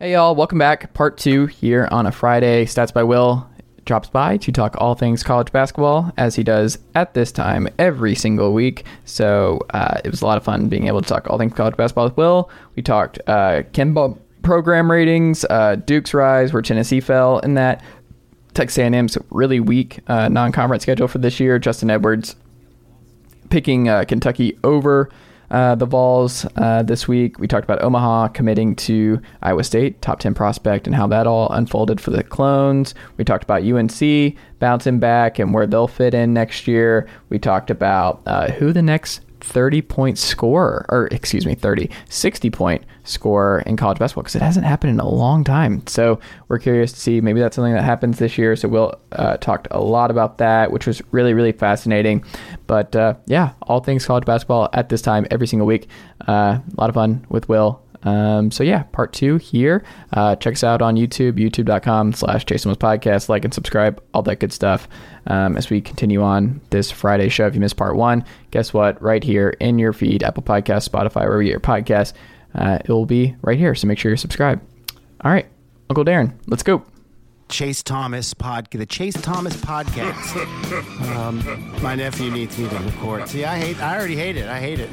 Hey y'all, welcome back. Part two here on a Friday. Stats by Will drops by to talk all things college basketball as he does at this time every single week. So uh, it was a lot of fun being able to talk all things college basketball with Will. We talked uh, KenPom program ratings, uh, Duke's rise, where Tennessee fell, and that Texas A&M's really weak uh, non-conference schedule for this year. Justin Edwards picking uh, Kentucky over uh, the Vols uh, this week. We talked about Omaha committing to Iowa State, top 10 prospect, and how that all unfolded for the clones. We talked about UNC bouncing back and where they'll fit in next year. We talked about uh, who the next 30 point scorer, or excuse me, 30, 60 point scorer in college basketball because it hasn't happened in a long time. So we're curious to see maybe that's something that happens this year. So we'll uh, talked a lot about that, which was really, really fascinating. But uh, yeah, all things college basketball at this time every single week. Uh, a lot of fun with Will. Um, so yeah, part two here. Uh, check us out on YouTube, youtube.com slash Chase Podcast. Like and subscribe, all that good stuff. Um, as we continue on this Friday show. If you missed part one, guess what? Right here in your feed, Apple Podcast, Spotify, wherever you get your podcast, uh, it will be right here. So make sure you're subscribed. All right, Uncle Darren, let's go. Chase Thomas pod, the Chase Thomas podcast. um, my nephew needs me to record. See, I hate. I already hate it. I hate it.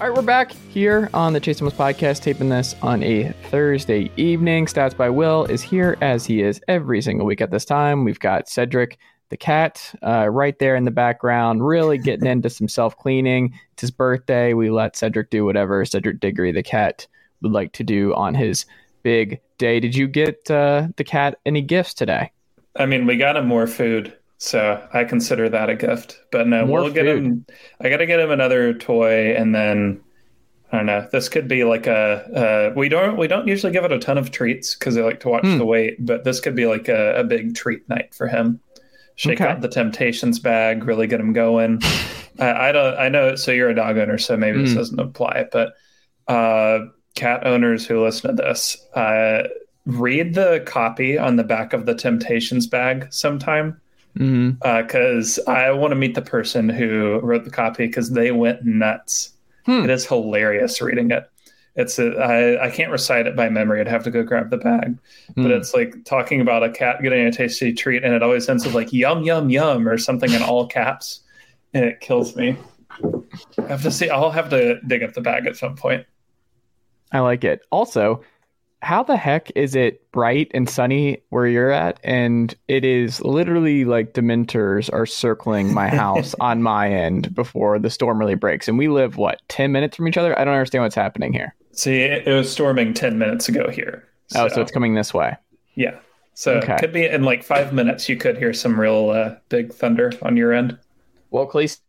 All right, we're back here on the Chase Thomas podcast, taping this on a Thursday evening. Stats by Will is here as he is every single week at this time. We've got Cedric the cat uh, right there in the background, really getting into some self cleaning. It's his birthday. We let Cedric do whatever Cedric Diggory the cat would like to do on his big day. Did you get uh, the cat any gifts today? I mean, we got him more food. So I consider that a gift. But no, More we'll food. get him. I got to get him another toy, and then I don't know. This could be like a. Uh, we don't we don't usually give it a ton of treats because they like to watch hmm. the weight. But this could be like a, a big treat night for him. Shake okay. out the Temptations bag, really get him going. I, I, don't. I know. So you're a dog owner, so maybe this hmm. doesn't apply. But uh, cat owners who listen to this, uh, read the copy on the back of the Temptations bag sometime because mm-hmm. uh, I want to meet the person who wrote the copy because they went nuts. Hmm. It is hilarious reading it. It's a, I, I can't recite it by memory. I'd have to go grab the bag, hmm. but it's like talking about a cat getting a tasty treat, and it always ends with like yum yum yum or something in all caps, and it kills me. I have to see. I'll have to dig up the bag at some point. I like it. Also, how the heck is it bright and sunny where you're at? And it is literally like dementors are circling my house on my end before the storm really breaks. And we live what 10 minutes from each other? I don't understand what's happening here. See it was storming 10 minutes ago here. So. oh so it's coming this way. Yeah. So okay. it could be in like five minutes you could hear some real uh, big thunder on your end. Well Khalees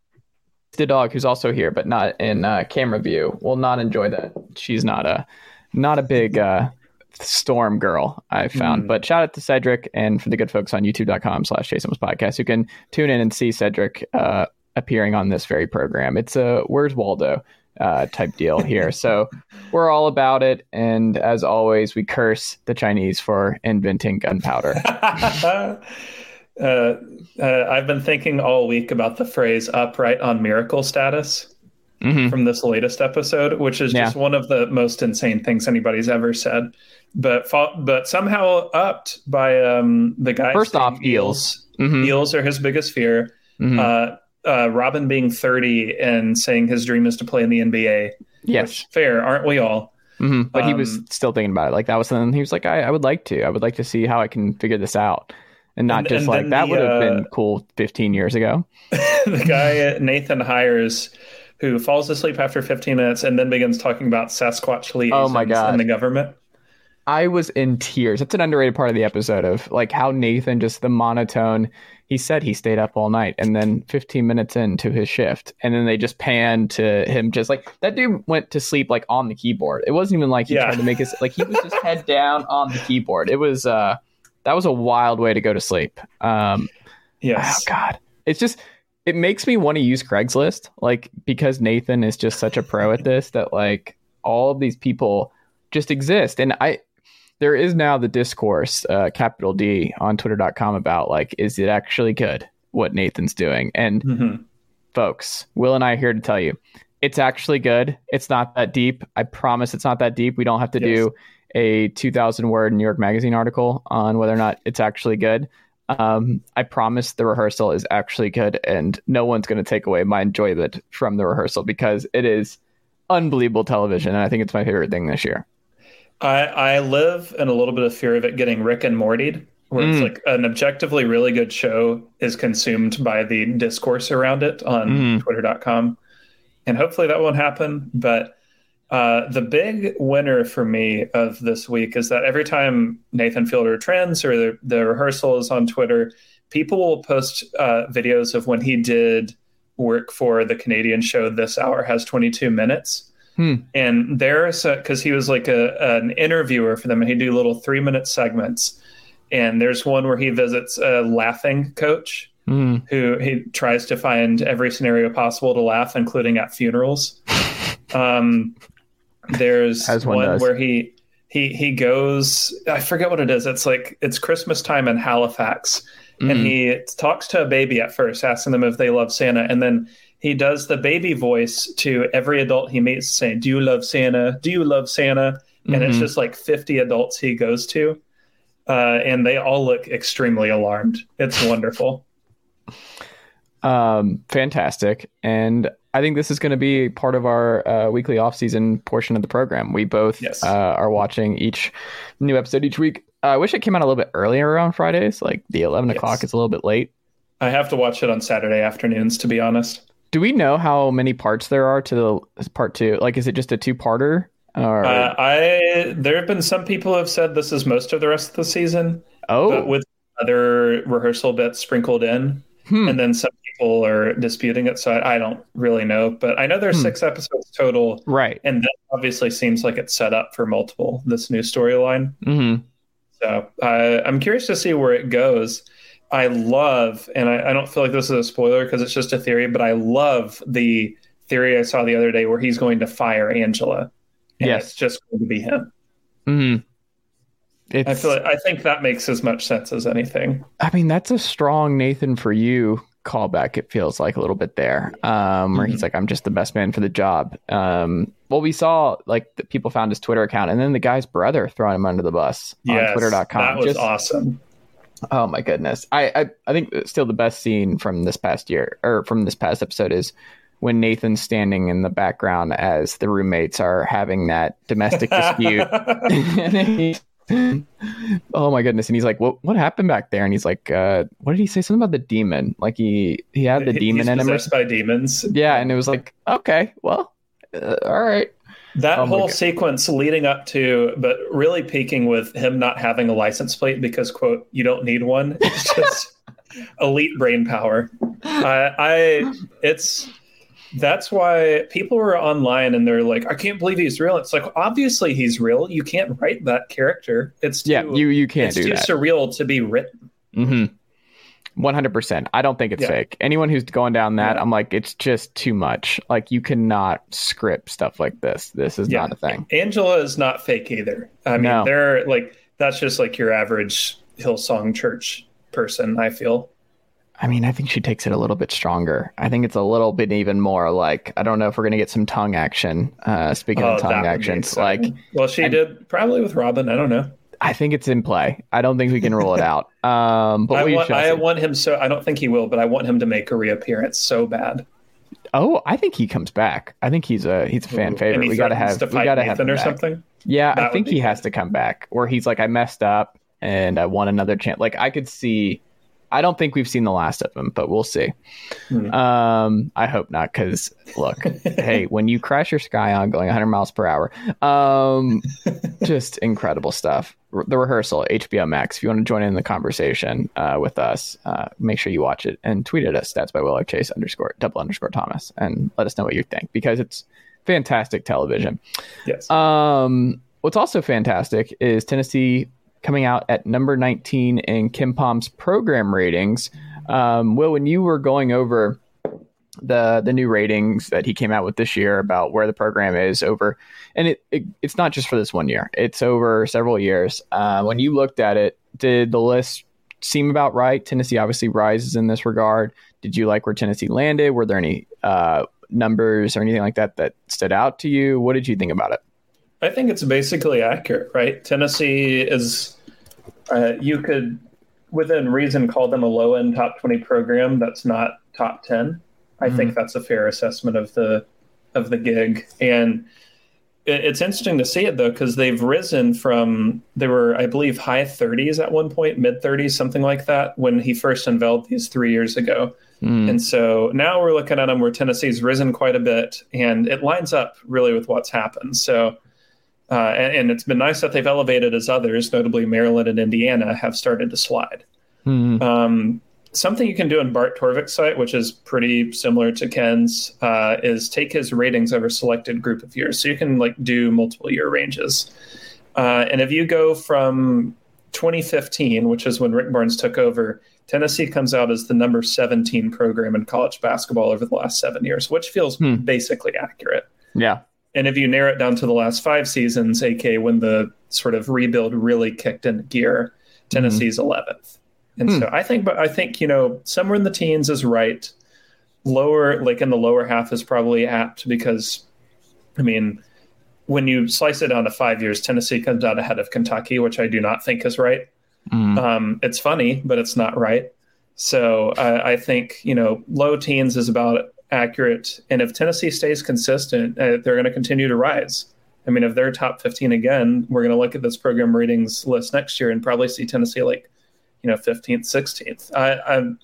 the dog who's also here but not in uh, camera view will not enjoy that. She's not a not a big uh, storm girl I found. Mm. But shout out to Cedric and for the good folks on youtube.com slash Chase podcast who can tune in and see Cedric uh, appearing on this very program. It's a Where's Waldo uh, type deal here. so we're all about it. And as always, we curse the Chinese for inventing gunpowder. uh, uh, I've been thinking all week about the phrase upright on miracle status. Mm-hmm. From this latest episode, which is yeah. just one of the most insane things anybody's ever said but but somehow upped by um, the guy. First off, Eels. Mm-hmm. Eels are his biggest fear. Mm-hmm. Uh, uh, Robin being 30 and saying his dream is to play in the NBA. Yes, fair, aren't we all? Mm-hmm. But um, he was um, still thinking about it. Like that was something he was like, I, I, would like to. I would like to see how I can figure this out, and not and, just and like that the, would have uh, been cool 15 years ago. the guy Nathan hires who falls asleep after 15 minutes and then begins talking about Sasquatch liaisons oh my God. and the government. I was in tears. That's an underrated part of the episode of like how Nathan just the monotone. He said he stayed up all night, and then 15 minutes into his shift, and then they just pan to him, just like that dude went to sleep like on the keyboard. It wasn't even like he yeah. tried to make his like he was just head down on the keyboard. It was uh that was a wild way to go to sleep. Um, yes. Oh God, it's just it makes me want to use Craigslist, like because Nathan is just such a pro at this that like all of these people just exist, and I there is now the discourse, uh, capital D, on twitter.com about like, is it actually good what Nathan's doing? And mm-hmm. folks, Will and I are here to tell you it's actually good. It's not that deep. I promise it's not that deep. We don't have to yes. do a 2,000 word New York Magazine article on whether or not it's actually good. Um, I promise the rehearsal is actually good, and no one's going to take away my enjoyment from the rehearsal because it is unbelievable television, and I think it's my favorite thing this year. I, I live in a little bit of fear of it getting Rick and Mortied, where mm. it's like an objectively really good show is consumed by the discourse around it on mm. Twitter.com, and hopefully that won't happen. But uh, the big winner for me of this week is that every time Nathan Fielder trends or the, the rehearsal is on Twitter, people will post uh, videos of when he did work for the Canadian show This Hour Has 22 Minutes. Hmm. And there's because he was like a, an interviewer for them, and he'd do little three minute segments. And there's one where he visits a laughing coach hmm. who he tries to find every scenario possible to laugh, including at funerals. Um, there's one, one where he he he goes. I forget what it is. It's like it's Christmas time in Halifax, mm. and he talks to a baby at first, asking them if they love Santa, and then he does the baby voice to every adult he meets, saying, "Do you love Santa? Do you love Santa?" And mm-hmm. it's just like 50 adults he goes to, uh, and they all look extremely alarmed. It's wonderful. Um, fantastic, and I think this is going to be part of our uh, weekly off-season portion of the program. We both yes. uh, are watching each new episode each week. Uh, I wish it came out a little bit earlier on Fridays. Like the eleven yes. o'clock is a little bit late. I have to watch it on Saturday afternoons, to be honest. Do we know how many parts there are to the part two? Like, is it just a two-parter? Or... Uh, I there have been some people have said this is most of the rest of the season. Oh, with other rehearsal bits sprinkled in. Hmm. And then some people are disputing it, so I, I don't really know. But I know there's hmm. six episodes total, right? And that obviously seems like it's set up for multiple. This new storyline. Mm-hmm. So uh, I'm curious to see where it goes. I love, and I, I don't feel like this is a spoiler because it's just a theory, but I love the theory I saw the other day where he's going to fire Angela. yes, it's just going to be him. Hmm. It's, I feel like, I think that makes as much sense as anything. I mean, that's a strong Nathan for you callback. It feels like a little bit there, um, where mm-hmm. he's like, "I'm just the best man for the job." Um, well, we saw like the people found his Twitter account, and then the guy's brother throwing him under the bus yes, on Twitter.com. That was just, awesome. Oh my goodness! I, I I think still the best scene from this past year or from this past episode is when Nathan's standing in the background as the roommates are having that domestic dispute. and oh my goodness! And he's like, "What? What happened back there?" And he's like, uh, "What did he say? Something about the demon? Like he he had the demon he's in him." by demons. Yeah, and it was like, okay, well, uh, all right. That oh whole sequence leading up to, but really peaking with him not having a license plate because, quote, you don't need one. It's just elite brain power. I, I, it's that's why people are online and they're like, I can't believe he's real. It's like obviously he's real. You can't write that character. It's too, yeah, you you can't it's do too that. surreal to be written. Mm-hmm. One hundred percent. I don't think it's yeah. fake. Anyone who's going down that, yeah. I'm like, it's just too much. Like you cannot script stuff like this. This is yeah. not a thing. Angela is not fake either. I mean, no. they're like that's just like your average Hillsong Church person. I feel. I mean, I think she takes it a little bit stronger. I think it's a little bit even more like I don't know if we're gonna get some tongue action. Uh, speaking oh, of tongue actions, like well, she I, did probably with Robin. I don't know. I think it's in play. I don't think we can rule it out. Um, but I, want, I want him so. I don't think he will, but I want him to make a reappearance so bad. Oh, I think he comes back. I think he's a he's a fan Ooh, favorite. We gotta have we gotta have him or back. something. Yeah, that I think he good. has to come back. Or he's like, I messed up and I want another chance. Like I could see I don't think we've seen the last of him, but we'll see. Hmm. Um, I hope not, because look, hey, when you crash your Scion going 100 miles per hour, um, just incredible stuff. The rehearsal, HBO Max. If you want to join in the conversation uh, with us, uh, make sure you watch it and tweet at us. Stats by Will or Chase underscore double underscore Thomas, and let us know what you think because it's fantastic television. Yes. Um, what's also fantastic is Tennessee coming out at number 19 in KenPom's program ratings. Um, Will, when you were going over the the new ratings that he came out with this year about where the program is over, and it, it it's not just for this one year; it's over several years. Uh, when you looked at it, did the list seem about right? Tennessee obviously rises in this regard. Did you like where Tennessee landed? Were there any uh, numbers or anything like that that stood out to you? What did you think about it? I think it's basically accurate, right? Tennessee is, uh, you could, within reason, call them a low end top 20 program that's not top 10. I mm-hmm. think that's a fair assessment of the of the gig. And it's interesting to see it though because they've risen from they were i believe high 30s at one point mid 30s something like that when he first unveiled these three years ago mm. and so now we're looking at them where tennessee's risen quite a bit and it lines up really with what's happened so uh, and, and, it's been nice that they've elevated as others notably maryland and indiana have started to slide mm. um, something you can do in Bart Torvik's site, which is pretty similar to Ken's, uh, is take his ratings over selected group of years. So you can like do multiple year ranges. Uh, and if you go from 2015, which is when Rick Barnes took over, Tennessee comes out as the number 17 program in college basketball over the last seven years, which feels hmm. basically accurate. Yeah. And if you narrow it down to the last five seasons, AK, when the sort of rebuild really kicked into gear, Tennessee's mm-hmm. 11th. And hmm. so I think, but I think, you know, somewhere in the teens is right. Lower, like in the lower half, is probably apt because, I mean, when you slice it down to five years, Tennessee comes out ahead of Kentucky, which I do not think is right. Mm. Um, it's funny, but it's not right. So uh, I think, you know, low teens is about accurate. And if Tennessee stays consistent, uh, they're going to continue to rise. I mean, if they're top 15 again, we're going to look at this program ratings list next year and probably see Tennessee like you know 15th 16th I, am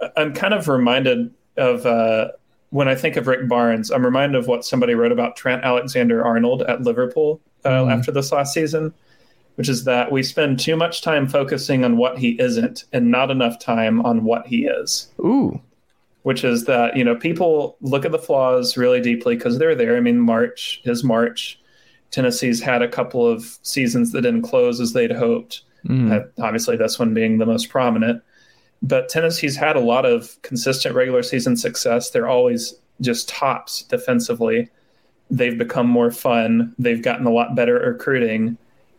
I'm, I'm kind of reminded of uh, when I think of Rick Barnes I'm reminded of what somebody wrote about Trent Alexander Arnold at Liverpool uh, mm. after this last season which is that we spend too much time focusing on what he isn't and not enough time on what he is ooh which is that you know people look at the flaws really deeply because they're there i mean march his march tennessee's had a couple of seasons that didn't close as they'd hoped Mm. Uh, obviously, this one being the most prominent. But Tennessee's had a lot of consistent regular season success. They're always just tops defensively. They've become more fun. They've gotten a lot better at recruiting.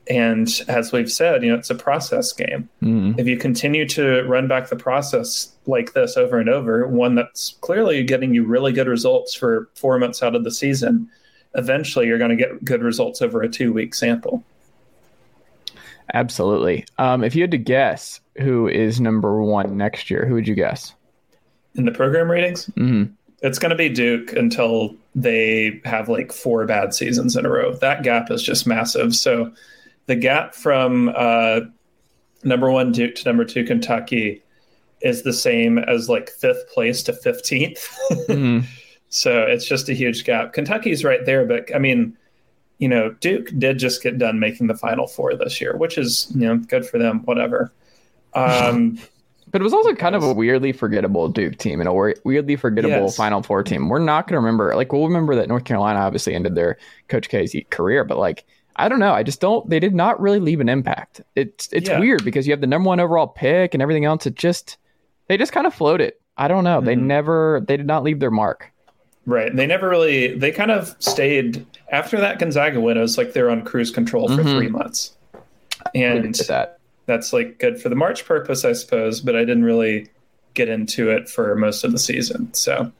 And as we've said, you know, it's a process game. Mm. If you continue to run back the process like this over and over, one that's clearly getting you really good results for four months out of the season, eventually you're going to get good results over a two week sample. Absolutely. Um, if you had to guess who is number one next year, who would you guess? In the program ratings? Mm-hmm. It's going to be Duke until they have like four bad seasons in a row. That gap is just massive. So the gap from uh, number one Duke to number two Kentucky is the same as like fifth place to 15th. mm-hmm. So it's just a huge gap. Kentucky's right there, but I mean, you know, Duke did just get done making the Final Four this year, which is you know good for them. Whatever. Um, but it was also kind of a weirdly forgettable Duke team and a weirdly forgettable yes. Final Four team. We're not going to remember. Like we'll remember that North Carolina obviously ended their Coach K's career, but like I don't know. I just don't. They did not really leave an impact. It's it's yeah. weird because you have the number one overall pick and everything else. It just they just kind of floated. I don't know. Mm-hmm. They never. They did not leave their mark. Right. They never really. They kind of stayed after that Gonzaga win, it was like they're on cruise control for mm-hmm. three months, and that. that's like good for the March purpose, I suppose. But I didn't really get into it for most of the season. So,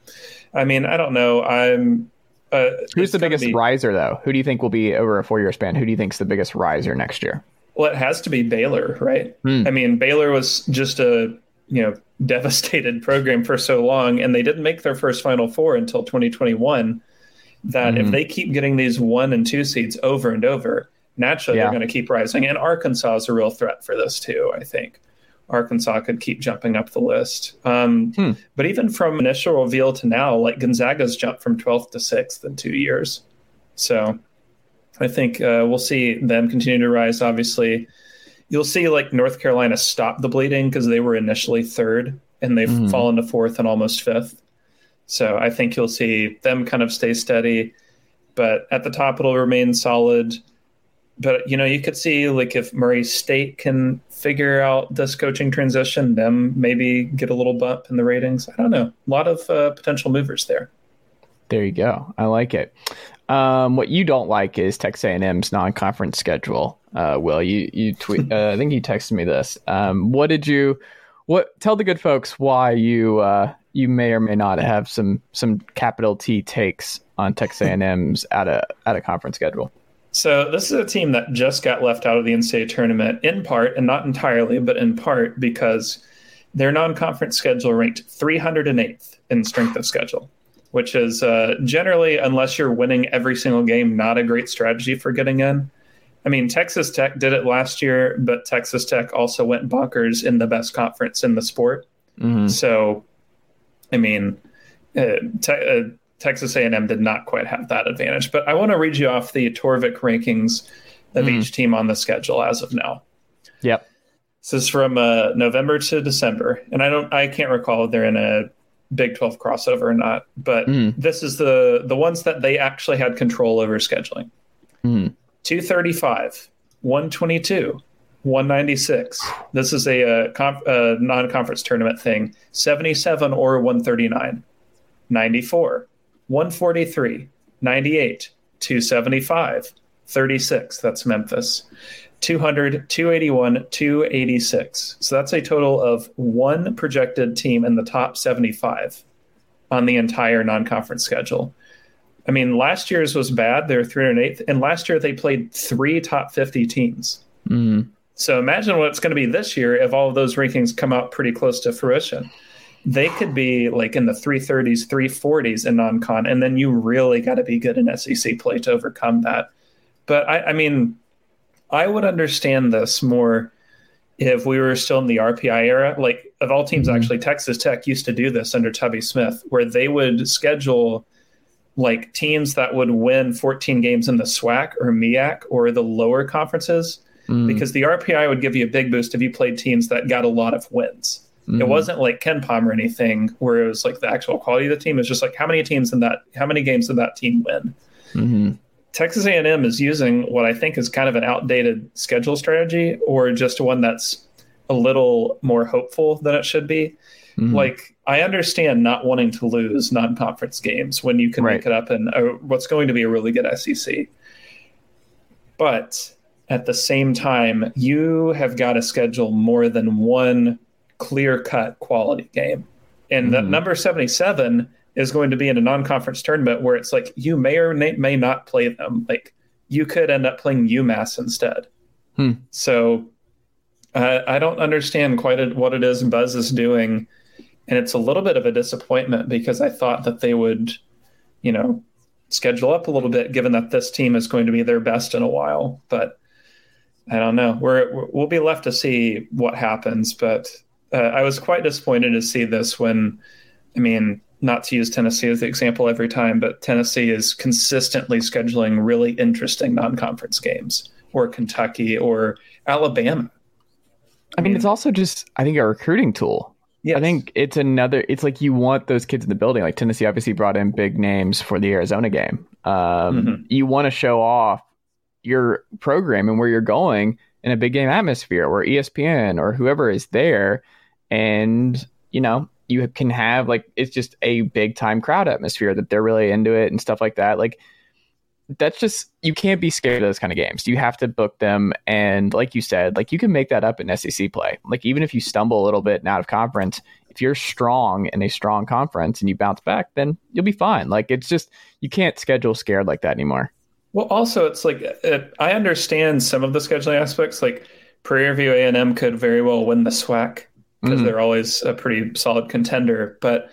I mean, I don't know. I'm. Uh, Who's the biggest be, riser, though? Who do you think will be over a four-year span? Who do you think's the biggest riser next year? Well, it has to be Baylor, right? Hmm. I mean, Baylor was just a you know devastated program for so long, and they didn't make their first Final Four until 2021 that mm-hmm. if they keep getting these one and two seeds over and over, naturally yeah. they're going to keep rising. And Arkansas is a real threat for this too. I think Arkansas could keep jumping up the list. Um, hmm. But even from initial reveal to now, like Gonzaga's jumped from 12th to 6th in two years. So I think uh, we'll see them continue to rise. Obviously, you'll see like North Carolina stop the bleeding because they were initially third and they've mm-hmm. fallen to fourth and almost fifth. So I think you'll see them kind of stay steady, but at the top it'll remain solid. But you know, you could see like if Murray State can figure out this coaching transition, them maybe get a little bump in the ratings. I don't know. A lot of uh, potential movers there. There you go. I like it. Um, what you don't like is Texas A&M's non-conference schedule. Uh, Will you you tweet? Uh, I think you texted me this. Um, what did you? What tell the good folks why you uh, you may or may not have some some capital T takes on Texas A&M's at a at a conference schedule. So this is a team that just got left out of the NCAA tournament in part, and not entirely, but in part because their non-conference schedule ranked 308th in strength of schedule, which is uh, generally, unless you're winning every single game, not a great strategy for getting in. I mean, Texas Tech did it last year, but Texas Tech also went bonkers in the best conference in the sport. Mm-hmm. So, I mean, uh, te- uh, Texas A&M did not quite have that advantage. But I want to read you off the Torvik rankings of mm. each team on the schedule as of now. Yep. This is from uh, November to December, and I don't, I can't recall if they're in a Big 12 crossover or not. But mm. this is the the ones that they actually had control over scheduling. Mm. 235, 122, 196. This is a, a, conf, a non-conference tournament thing. 77 or 139. 94, 143, 98, 275, 36. That's Memphis. 200, 281, 286. So that's a total of one projected team in the top 75 on the entire non conference schedule. I mean, last year's was bad. They were 308th. And last year they played three top 50 teams. Mm. So imagine what it's going to be this year if all of those rankings come out pretty close to fruition they could be like in the 330s, 340s in non con, and then you really got to be good in SEC play to overcome that. But I, I, mean, I would understand this more if we were still in the RPI era. Like, of all teams, mm-hmm. actually, Texas Tech used to do this under Tubby Smith, where they would schedule like teams that would win 14 games in the SWAC or MEAC or the lower conferences. Mm. Because the RPI would give you a big boost if you played teams that got a lot of wins. Mm-hmm. It wasn't like KenPom or anything where it was like the actual quality of the team. It's just like how many teams in that, how many games did that team win? Mm-hmm. Texas A&M is using what I think is kind of an outdated schedule strategy, or just one that's a little more hopeful than it should be. Mm-hmm. Like I understand not wanting to lose non-conference games when you can right. make it up in a, what's going to be a really good SEC, but at the same time, you have got to schedule more than one clear cut quality game. And mm-hmm. that number 77 is going to be in a non conference tournament where it's like you may or may not play them. Like you could end up playing UMass instead. Hmm. So uh, I don't understand quite a, what it is Buzz is doing. And it's a little bit of a disappointment because I thought that they would, you know, schedule up a little bit given that this team is going to be their best in a while. But I don't know. We're, we'll be left to see what happens. But uh, I was quite disappointed to see this when, I mean, not to use Tennessee as the example every time, but Tennessee is consistently scheduling really interesting non-conference games, or Kentucky, or Alabama. I mean, it's also just I think a recruiting tool. Yes. I think it's another. It's like you want those kids in the building. Like Tennessee obviously brought in big names for the Arizona game. Um, mm-hmm. You want to show off your program and where you're going in a big game atmosphere, where ESPN or whoever is there and you know you can have like it's just a big time crowd atmosphere that they're really into it and stuff like that. Like that's just you can't be scared of those kind of games. You have to book them. And like you said like you can make that up in sec play. Like even if you stumble a little bit and out of conference if you're strong in a strong conference and you bounce back then you'll be fine. Like it's just you can't schedule scared like that anymore. Well also it's like it, i understand some of the scheduling aspects. Like prairie view a&m could very well win the swac because mm-hmm. they're always a pretty solid contender. But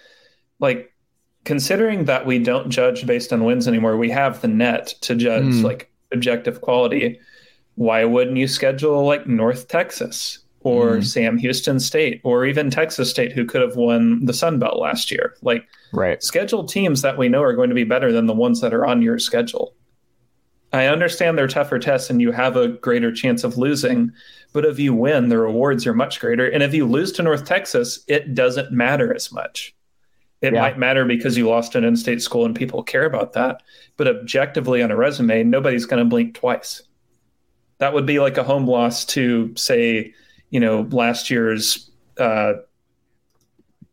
like considering that we don't judge based on wins anymore, we have the net to judge mm. like objective quality. Why wouldn't you schedule like North Texas or mm. Sam Houston State or even Texas State, who could have won the Sun Belt last year? Like, right. schedule teams that we know are going to be better than the ones that are on your schedule. I understand they're tougher tests and you have a greater chance of losing, but if you win, the rewards are much greater. And if you lose to North Texas, it doesn't matter as much. It yeah. might matter because you lost an in-state school and people care about that, but objectively on a resume, nobody's going to blink twice. That would be like a home loss to say, you know, last year's. Uh,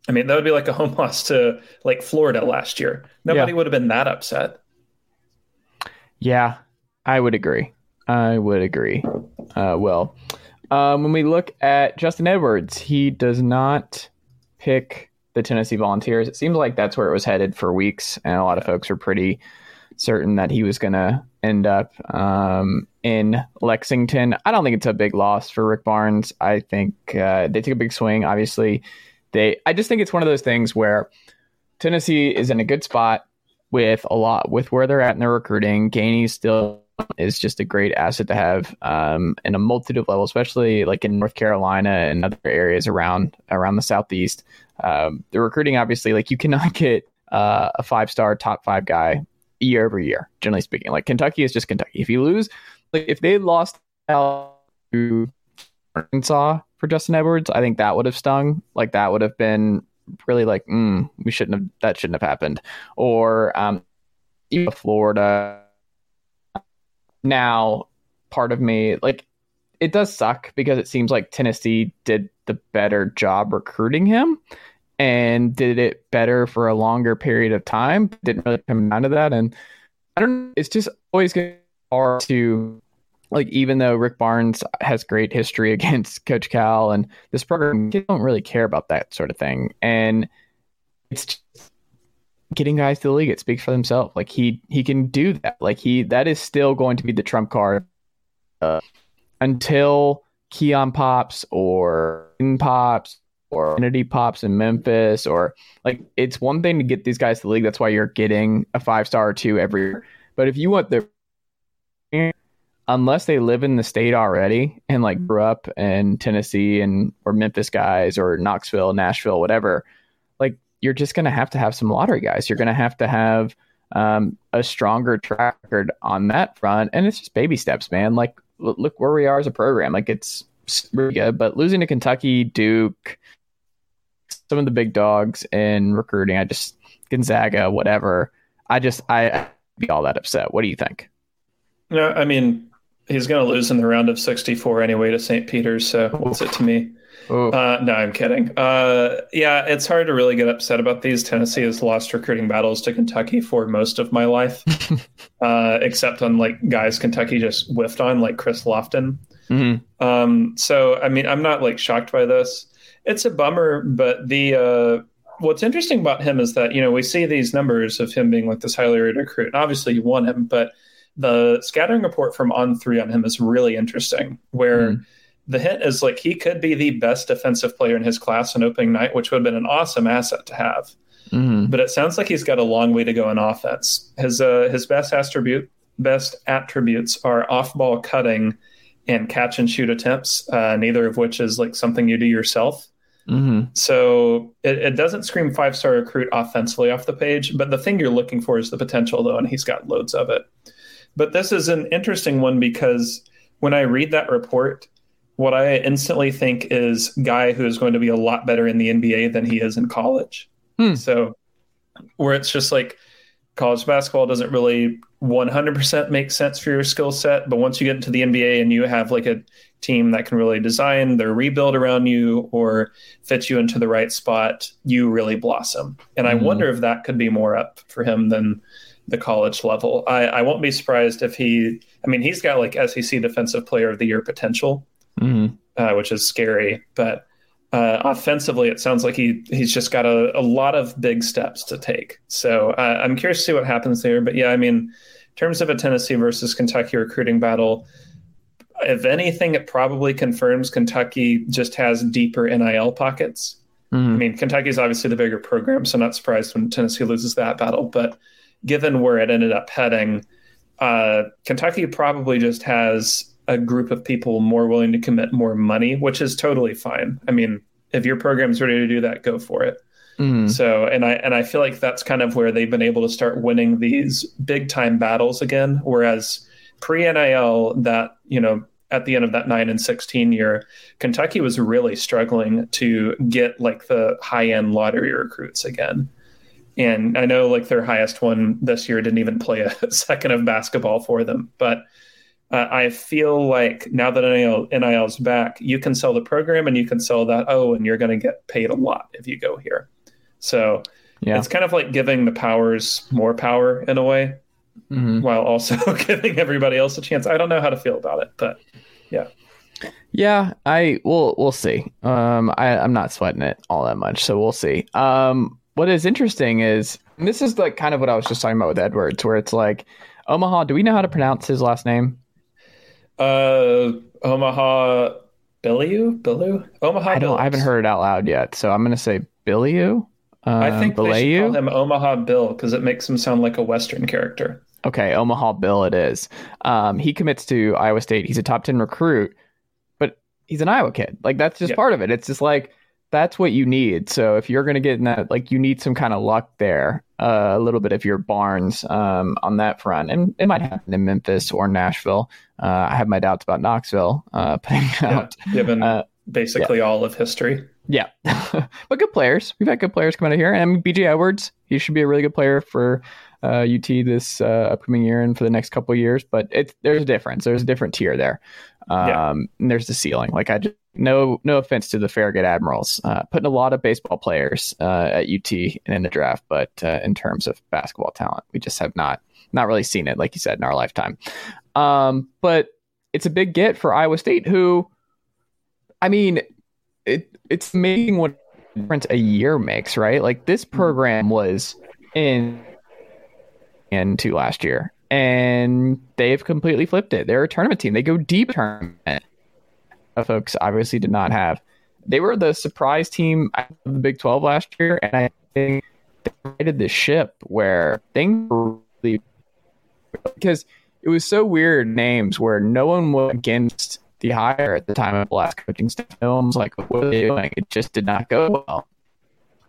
I mean, that would be like a home loss to like Florida last year. Nobody yeah. would have been that upset. Yeah, I would agree. I would agree. Uh, well, um, when we look at Justin Edwards, he does not pick the Tennessee Volunteers. It seems like that's where it was headed for weeks, and a lot of folks are pretty certain that he was going to end up um, in Lexington. I don't think it's a big loss for Rick Barnes. I think uh, they took a big swing. Obviously, they. I just think it's one of those things where Tennessee is in a good spot with a lot with where they're at in their recruiting. Gainey still is just a great asset to have um, in a multitude of levels, especially like in North Carolina and other areas around around the southeast. Um, the recruiting, obviously, like you cannot get uh, a five star top five guy year over year. Generally speaking, like Kentucky is just Kentucky. If you lose, like if they lost to Arkansas for Justin Edwards, I think that would have stung. Like that would have been really like, mm, we shouldn't have. That shouldn't have happened. Or um, even Florida. Now, part of me like it does suck because it seems like Tennessee did the better job recruiting him and did it better for a longer period of time. Didn't really come down to that. And I don't it's just always hard to like even though Rick Barnes has great history against Coach Cal and this program kids don't really care about that sort of thing. And it's getting guys to the league. It speaks for themselves. Like he he can do that. Like he that is still going to be the trump card uh, until Keon pops or In pops or Kennedy pops in Memphis or like it's one thing to get these guys to the league. That's why you're getting a five star or two every year. But if you want the unless they live in the state already and like grew up in Tennessee and or Memphis guys or Knoxville, Nashville, whatever, like you're just gonna have to have some lottery guys. You're gonna have to have um, a stronger track record on that front, and it's just baby steps, man. Like look where we are as a program. Like it's really good, but losing to Kentucky, Duke, some of the big dogs in recruiting, I just Gonzaga, whatever. I just I be all that upset. What do you think? No, I mean he's going to lose in the round of 64 anyway to St. Peter's. So what's it to me? Uh, no, I'm kidding. Uh, yeah, it's hard to really get upset about these. Tennessee has lost recruiting battles to Kentucky for most of my life, uh, except on like guys Kentucky just whiffed on, like Chris Lofton. Mm-hmm. Um, so, I mean, I'm not like shocked by this. It's a bummer, but the uh, what's interesting about him is that you know we see these numbers of him being like this highly rated recruit, and obviously you want him, but the scattering report from On3 on him is really interesting, where. Mm the hint is like he could be the best defensive player in his class on opening night, which would have been an awesome asset to have. Mm-hmm. But it sounds like he's got a long way to go in offense. His uh, his best attribute best attributes are off ball cutting and catch and shoot attempts. Uh, neither of which is like something you do yourself. Mm-hmm. So it, it doesn't scream five star recruit offensively off the page, but the thing you're looking for is the potential though, and he's got loads of it. But this is an interesting one because when I read that report, what I instantly think is guy who is going to be a lot better in the NBA than he is in college. Hmm. So where it's just like college basketball doesn't really 100% make sense for your skill set, but once you get into the NBA and you have like a team that can really design their rebuild around you or fit you into the right spot, you really blossom. And mm-hmm. I wonder if that could be more up for him than the college level. I, I won't be surprised if he, I mean, he's got like SEC Defensive Player of the Year potential mm-hmm. uh, which is scary. But uh, offensively, it sounds like he he's just got a, a lot of big steps to take. So uh, I'm curious to see what happens there. But yeah, I mean, in terms of a Tennessee versus Kentucky recruiting battle, if anything, it probably confirms Kentucky just has deeper NIL pockets. Mm-hmm. I mean, Kentucky is obviously the bigger program, so not surprised when Tennessee loses that battle. But given where it ended up heading, uh, Kentucky probably just has a group of people more willing to commit more money, which is totally fine. I mean, if your program's ready to do that, go for it. Mm. So, and I and I feel like that's kind of where they've been able to start winning these big time battles again. Whereas pre NIL, that you know, at the end of that nine and sixteen year, Kentucky was really struggling to get like the high end lottery recruits again. And I know like their highest one this year didn't even play a second of basketball for them, but uh, I feel like now that NIL, NIL's back, you can sell the program and you can sell that. Oh, and you're going to get paid a lot if you go here. So yeah. it's kind of like giving the powers more power in a way, mm-hmm. while also giving everybody else a chance. I don't know how to feel about it, but yeah. Yeah, I will. We'll see. Um, I, I'm not sweating it all that much, so we'll see. Um, what is interesting is this is like kind of what I was just talking about with Edwards, where it's like Omaha. Do we know how to pronounce his last name? Uh, Omaha Biliew, Biliew, Omaha. I don't. I haven't heard it out loud yet, so I'm gonna say Biliew. Uh, I think Biliew? they should call him Omaha Bill because it makes him sound like a Western character. Okay, Omaha Bill it is. Um, he commits to Iowa State. He's a top 10 recruit, but he's an Iowa kid. Like, that's just part of it. It's just like, that's what you need. So if you're going to get in that, like, you need some kind of luck there, uh, a little bit of your barns um, on that front. And it might happen in Memphis or Nashville. Uh, I have my doubts about Knoxville uh, putting out. Yeah, given uh, basically yeah. all of history. Yeah, but good players. We've had good players come out of here. And BJ Edwards, he should be a really good player for uh, UT this uh, upcoming year and for the next couple years. But it's there's a difference. There's a different tier there. Um, yeah. And there's the ceiling. Like I just, no no offense to the Farragut Admirals, uh, putting a lot of baseball players uh, at UT and in the draft, but uh, in terms of basketball talent, we just have not not really seen it, like you said, in our lifetime. Um, but it's a big get for Iowa State, who, I mean, it it's making what difference a year makes, right? Like this mm-hmm. program was in into last year, and they've completely flipped it. They're a tournament team. They go deep tournament. Uh, folks obviously did not have. They were the surprise team of the Big Twelve last year, and I think they righted the ship where things really because it was so weird names where no one was against the hire at the time of the last coaching staff. Was like, what are they doing? It just did not go well.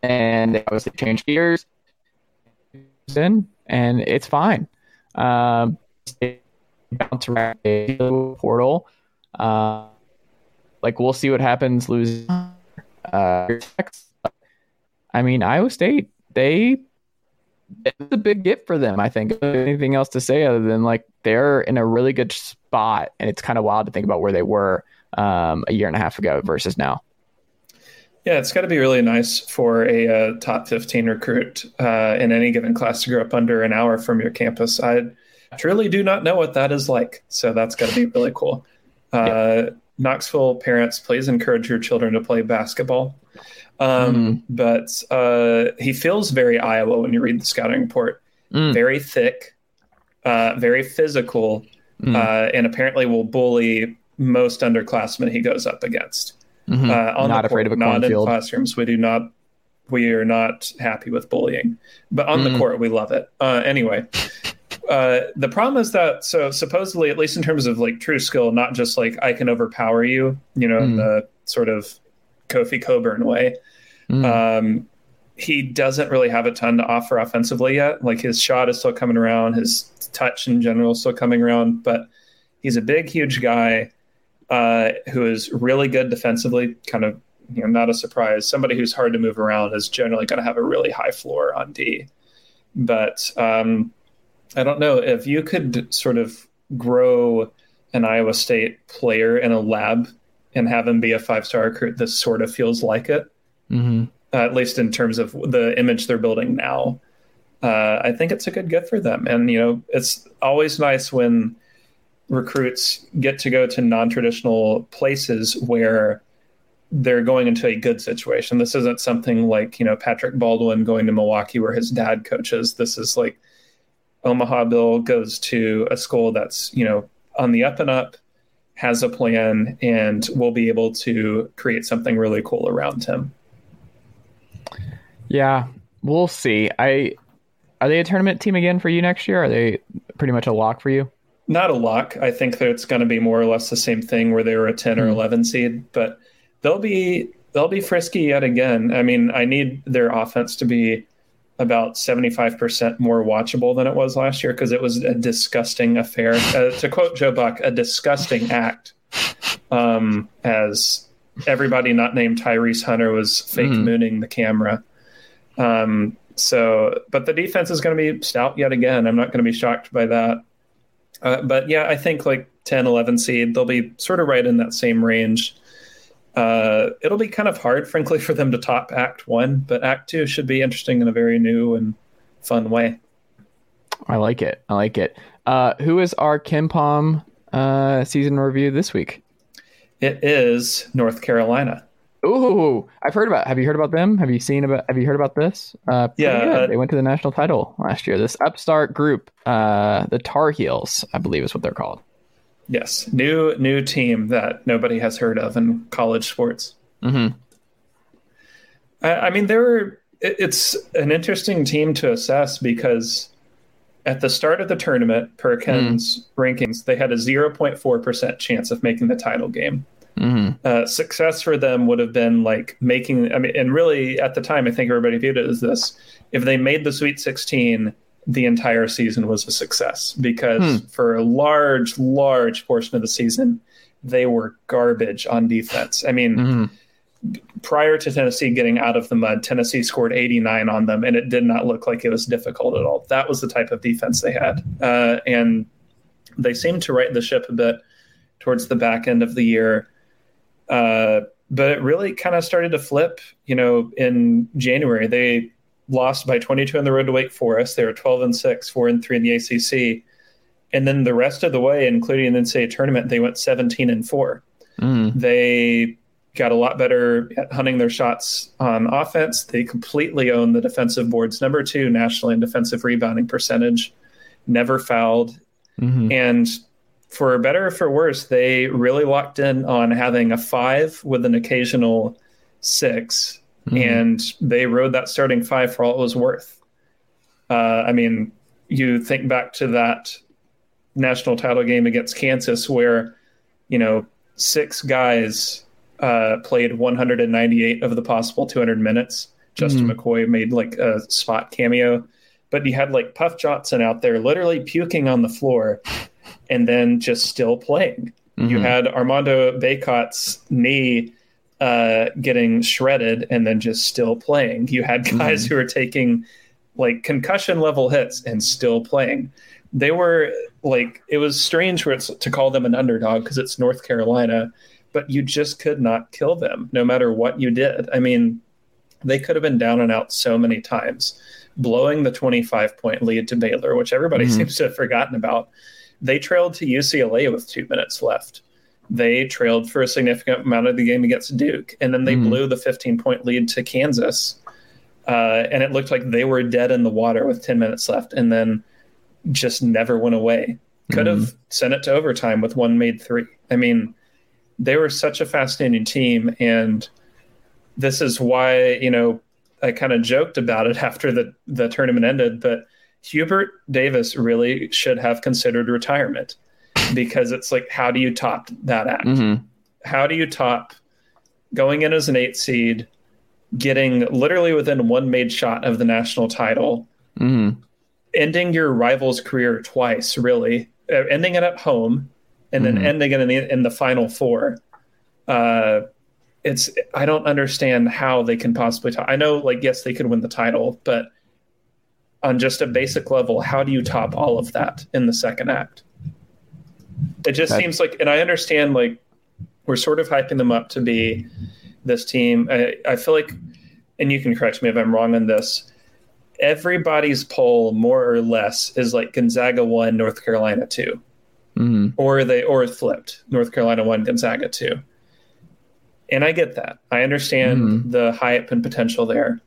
And they obviously changed gears in, and it's fine. Um, bounce around a portal. Uh, like we'll see what happens. Lose. Uh, I mean, Iowa State. They it's a big gift for them. I think. Anything else to say other than like they're in a really good spot, and it's kind of wild to think about where they were um, a year and a half ago versus now. Yeah, it's got to be really nice for a, uh, top 15 recruit uh, in any given class to grow up under an hour from your campus. I truly do not know what that is like. So that's got to be really cool. Uh, yeah. Knoxville parents, please encourage your children to play basketball. Um, mm. But uh, he feels very Iowa when you read the scouting report. Mm. Very thick, uh, very physical, mm. uh, and apparently will bully most underclassmen he goes up against. Mm-hmm. Uh, not afraid court, of a in classrooms. We do not. We are not happy with bullying, but on the mm. court we love it. Uh, anyway, uh, the problem is that so supposedly, at least in terms of like true skill, not just like I can overpower you, you know, mm. in the sort of Kofi Cockburn way. Mm. Um, he doesn't really have a ton to offer offensively yet. Like his shot is still coming around, his touch in general is still coming around, but he's a big, huge guy uh, who is really good defensively. Kind of, you know, not a surprise. Somebody who's hard to move around is generally going to have a really high floor on D. But um, I don't know if you could sort of grow an Iowa State player in a lab and have him be a five star recruit. This sort of feels like it mm-hmm. uh, at least in terms of the image they're building now. Uh, I think it's a good gift for them, and you know, it's always nice when recruits get to go to non-traditional places where they're going into a good situation. This isn't something like you know Patrick Baldwin going to Milwaukee where his dad coaches. This is like Omaha Bill goes to a school that's you know on the up and up, has a plan, and will be able to create something really cool around him. Yeah, we'll see. I are they a tournament team again for you next year? Are they pretty much a lock for you? Not a lock. I think that it's going to be more or less the same thing where they were a 10 mm. or hmm. 11 seed, but they'll be they'll be frisky yet again. I mean, I need their offense to be about 75% more watchable than it was last year because it was a disgusting affair. Uh, to quote Joe Buck, a disgusting act. Um, as everybody not named Tyrese Hunter was fake mm. mooning the camera. Um, so, but the defense is going to be stout yet again. I'm not going to be shocked by that. Uh, but yeah, I think like 10, 11 seed, they'll be sort of right in that same range. Uh, it'll be kind of hard, frankly, for them to top Act One, but Act Two should be interesting in a very new and fun way. I like it. I like it. Uh, who is our KenPom uh, season review this week? It is North Carolina. Ooh, I've heard about. Have you heard about them? Have you seen about? Have you heard about this? Uh, yeah, uh, they went to the national title last year. This upstart group, uh, the Tar Heels, I believe is what they're called. Yes, new new team that nobody has heard of in college sports. Mm-hmm. I, I mean, there were. It's an interesting team to assess because at the start of the tournament, Perkins mm. rankings, they had a 0.4% chance of making the title game. Mm-hmm. Uh, success for them would have been like making. I mean, and really at the time, I think everybody viewed it as this: if they made the Sweet 16, the entire season was a success because hmm. for a large, large portion of the season, they were garbage on defense. I mean. Mm-hmm prior to Tennessee getting out of the mud, Tennessee scored 89 on them, and it did not look like it was difficult at all. That was the type of defense they had. Uh, and they seemed to right the ship a bit towards the back end of the year. Uh, but it really kind of started to flip, you know, in January. They lost by 22 on the road to Wake Forest. They were 12 and 6, 4 and 3 in the ACC. And then the rest of the way, including in the NCAA tournament, they went 17 and 4. Mm. They got a lot better at hunting their shots on offense. They completely owned the defensive boards, number two nationally in defensive rebounding percentage, never fouled. Mm-hmm. And for better or for worse, they really locked in on having a five with an occasional 6 mm-hmm. and they rode that starting five for all it was worth. Uh, I mean, you think back to that national title game against Kansas, where you know six guys uh, played 198 of the possible 200 minutes. Justin mm-hmm. McKoy made like a spot cameo, but you had like Puff Johnson out there literally puking on the floor and then just still playing. Mm-hmm. You had Armando Bacot's knee uh, getting shredded and then just still playing. You had guys mm-hmm. who were taking like concussion level hits and still playing. They were like, it was strange to call them an underdog because it's North Carolina, but you just could not kill them no matter what you did. I mean, they could have been down and out so many times, blowing the 25 point lead to Baylor, which everybody mm-hmm. seems to have forgotten about. They trailed to UCLA with two minutes left. They trailed for a significant amount of the game against Duke, and then they mm. blew the 15 point lead to Kansas. Uh, and it looked like they were dead in the water with 10 minutes left, and then just never went away. Could mm. have sent it to overtime with one made three. I mean, they were such a fascinating team, and this is why you know I kind of joked about it after the the tournament ended, but Hubert Davis really should have considered retirement because it's like, how do you top that act? Mm-hmm. How do you top going in as an eight seed, getting literally within one made shot of the national title, mm-hmm. ending your rival's career twice, really, uh, ending it at home, and then mm-hmm. ending it in the, in the final four? Uh, it's I don't understand how they can possibly. Top. I know, like, yes, they could win the title, but on just a basic level, how do you top all of that in the second act? It just seems like, and I understand, like, we're sort of hyping them up to be this team. I, I feel like, and you can correct me if I'm wrong on this. Everybody's poll, more or less, is like Gonzaga one, North Carolina 2 mm-hmm. or they or flipped, North Carolina one, Gonzaga two. And I get that. I understand mm-hmm. the hype and potential there.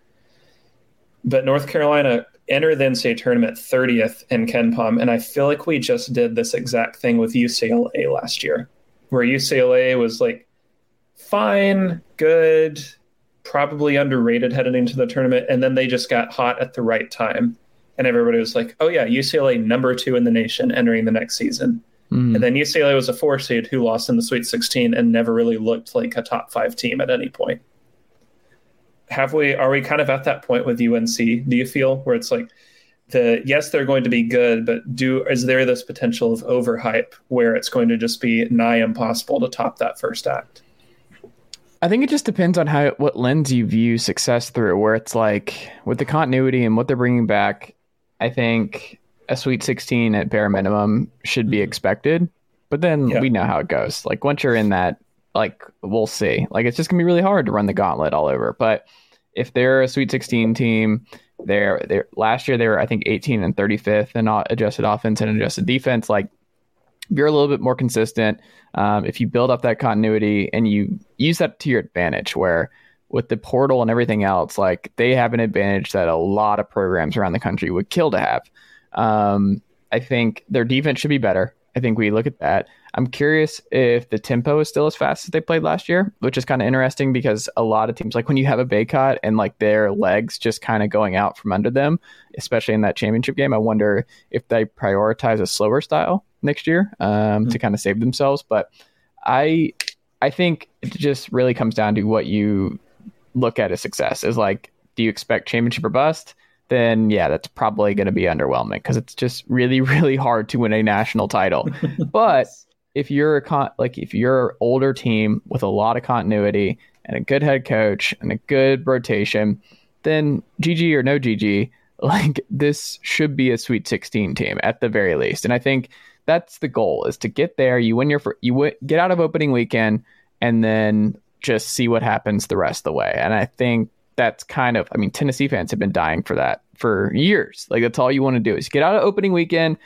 But North Carolina enter the NCAA tournament 30th in KenPom, and I feel like we just did this exact thing with UCLA last year, where UCLA was like fine, good, probably underrated heading into the tournament, and then they just got hot at the right time, and everybody was like, "Oh yeah, UCLA number two in the nation entering the next season." Mm. And then UCLA was a four seed who lost in the Sweet 16 and never really looked like a top five team at any point have we are we kind of at that point with UNC? Do you feel where it's like the yes they're going to be good, but do is there this potential of overhype where it's going to just be nigh impossible to top that first act? I think it just depends on how what lens you view success through. Where it's like with the continuity and what they're bringing back, I think a Sweet 16 at bare minimum should be mm-hmm. expected. But then yeah. we know how it goes. Like once you're in that, like we'll see. Like it's just gonna be really hard to run the gauntlet all over. But if they're a Sweet 16 team, they're they last year they were I think 18 and 35th in adjusted offense and adjusted defense. Like if you're a little bit more consistent, um, if you build up that continuity and you use that to your advantage, where with the portal and everything else, like they have an advantage that a lot of programs around the country would kill to have. Um, I think their defense should be better. I think we look at that. I'm curious if the tempo is still as fast as they played last year, which is kind of interesting because a lot of teams, like when you have a Bacot and like their legs just kind of going out from under them, especially in that championship game, I wonder if they prioritize a slower style next year um, mm-hmm. to kind of save themselves. But I, I think it just really comes down to what you look at as success. Is like, do you expect championship or bust? Then yeah, that's probably going to be underwhelming because it's just really, really hard to win a national title. but if you're a con- like if you're an older team with a lot of continuity and a good head coach and a good rotation, then GG or no GG, like this should be a Sweet 16 team at the very least. And I think that's the goal is to get there. You win your you w- get out of opening weekend and then just see what happens the rest of the way. And I think that's kind of I mean Tennessee fans have been dying for that for years. Like that's all you want to do is get out of opening weekend